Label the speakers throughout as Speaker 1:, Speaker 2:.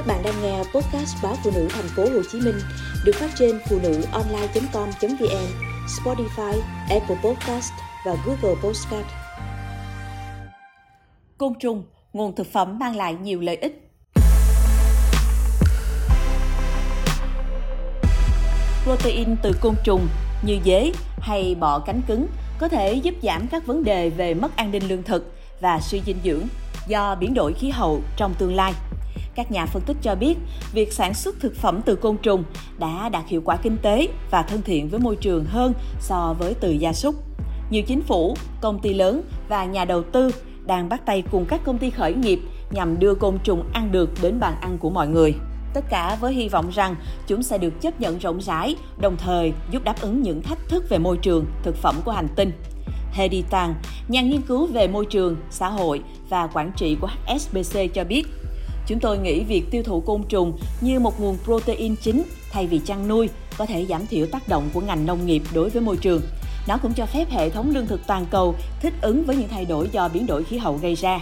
Speaker 1: Các bạn đang nghe podcast báo phụ nữ thành phố Hồ Chí Minh được phát trên phụ nữ online.com.vn, Spotify, Apple Podcast và Google Podcast.
Speaker 2: Côn trùng, nguồn thực phẩm mang lại nhiều lợi ích. Protein từ côn trùng như dế hay bọ cánh cứng có thể giúp giảm các vấn đề về mất an ninh lương thực và suy dinh dưỡng do biến đổi khí hậu trong tương lai. Các nhà phân tích cho biết, việc sản xuất thực phẩm từ côn trùng đã đạt hiệu quả kinh tế và thân thiện với môi trường hơn so với từ gia súc. Nhiều chính phủ, công ty lớn và nhà đầu tư đang bắt tay cùng các công ty khởi nghiệp nhằm đưa côn trùng ăn được đến bàn ăn của mọi người. Tất cả với hy vọng rằng chúng sẽ được chấp nhận rộng rãi, đồng thời giúp đáp ứng những thách thức về môi trường, thực phẩm của hành tinh. Hedy Tang, nhà nghiên cứu về môi trường, xã hội và quản trị của HSBC cho biết, Chúng tôi nghĩ việc tiêu thụ côn trùng như một nguồn protein chính thay vì chăn nuôi có thể giảm thiểu tác động của ngành nông nghiệp đối với môi trường. Nó cũng cho phép hệ thống lương thực toàn cầu thích ứng với những thay đổi do biến đổi khí hậu gây ra.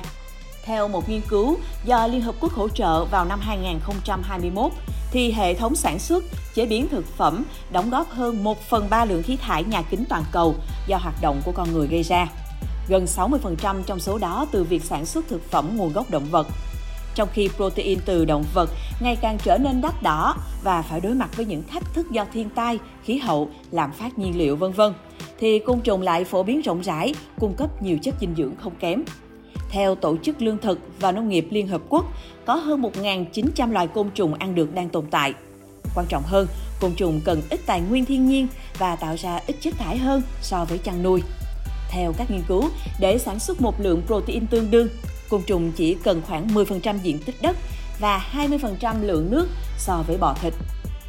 Speaker 2: Theo một nghiên cứu do Liên Hợp Quốc hỗ trợ vào năm 2021, thì hệ thống sản xuất, chế biến thực phẩm đóng góp hơn 1 phần 3 lượng khí thải nhà kính toàn cầu do hoạt động của con người gây ra. Gần 60% trong số đó từ việc sản xuất thực phẩm nguồn gốc động vật trong khi protein từ động vật ngày càng trở nên đắt đỏ và phải đối mặt với những thách thức do thiên tai, khí hậu, lạm phát nhiên liệu vân vân, thì côn trùng lại phổ biến rộng rãi, cung cấp nhiều chất dinh dưỡng không kém. Theo Tổ chức Lương thực và Nông nghiệp Liên Hợp Quốc, có hơn 1.900 loài côn trùng ăn được đang tồn tại. Quan trọng hơn, côn trùng cần ít tài nguyên thiên nhiên và tạo ra ít chất thải hơn so với chăn nuôi. Theo các nghiên cứu, để sản xuất một lượng protein tương đương, Côn trùng chỉ cần khoảng 10% diện tích đất và 20% lượng nước so với bò thịt,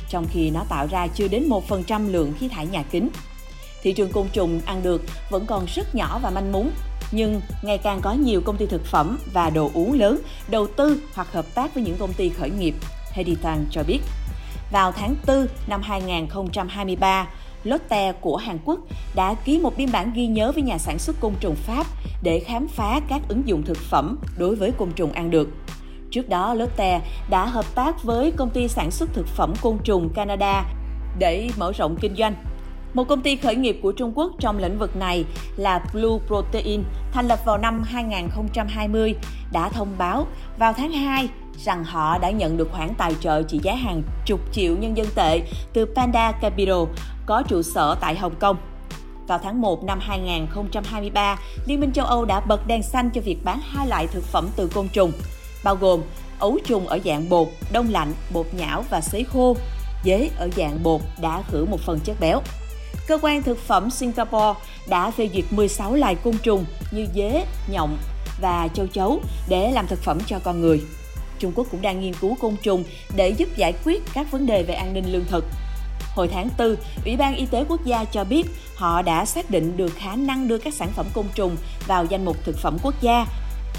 Speaker 2: trong khi nó tạo ra chưa đến 1% lượng khí thải nhà kính. Thị trường côn trùng ăn được vẫn còn rất nhỏ và manh mún, nhưng ngày càng có nhiều công ty thực phẩm và đồ uống lớn đầu tư hoặc hợp tác với những công ty khởi nghiệp, Heditan cho biết. Vào tháng 4 năm 2023, Lotte của Hàn Quốc đã ký một biên bản ghi nhớ với nhà sản xuất côn trùng Pháp để khám phá các ứng dụng thực phẩm đối với côn trùng ăn được. Trước đó, Lotte đã hợp tác với công ty sản xuất thực phẩm côn trùng Canada để mở rộng kinh doanh. Một công ty khởi nghiệp của Trung Quốc trong lĩnh vực này là Blue Protein, thành lập vào năm 2020, đã thông báo vào tháng 2 rằng họ đã nhận được khoản tài trợ trị giá hàng chục triệu nhân dân tệ từ Panda Capital có trụ sở tại Hồng Kông. Vào tháng 1 năm 2023, Liên minh châu Âu đã bật đèn xanh cho việc bán hai loại thực phẩm từ côn trùng, bao gồm ấu trùng ở dạng bột, đông lạnh, bột nhão và sấy khô, dế ở dạng bột đã khử một phần chất béo. Cơ quan thực phẩm Singapore đã phê duyệt 16 loài côn trùng như dế, nhộng và châu chấu để làm thực phẩm cho con người. Trung Quốc cũng đang nghiên cứu côn trùng để giúp giải quyết các vấn đề về an ninh lương thực. Hồi tháng 4, Ủy ban Y tế Quốc gia cho biết họ đã xác định được khả năng đưa các sản phẩm côn trùng vào danh mục thực phẩm quốc gia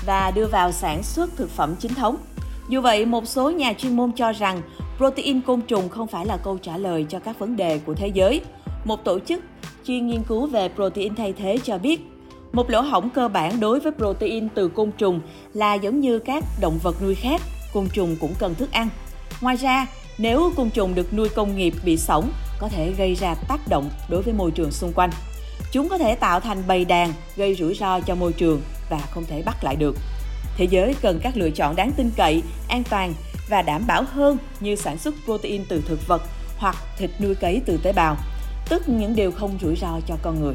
Speaker 2: và đưa vào sản xuất thực phẩm chính thống. Dù vậy, một số nhà chuyên môn cho rằng protein côn trùng không phải là câu trả lời cho các vấn đề của thế giới. Một tổ chức chuyên nghiên cứu về protein thay thế cho biết, một lỗ hổng cơ bản đối với protein từ côn trùng là giống như các động vật nuôi khác, côn trùng cũng cần thức ăn. Ngoài ra, nếu côn trùng được nuôi công nghiệp bị sống, có thể gây ra tác động đối với môi trường xung quanh. Chúng có thể tạo thành bầy đàn, gây rủi ro cho môi trường và không thể bắt lại được. Thế giới cần các lựa chọn đáng tin cậy, an toàn và đảm bảo hơn như sản xuất protein từ thực vật hoặc thịt nuôi cấy từ tế bào, tức những điều không rủi ro cho con người.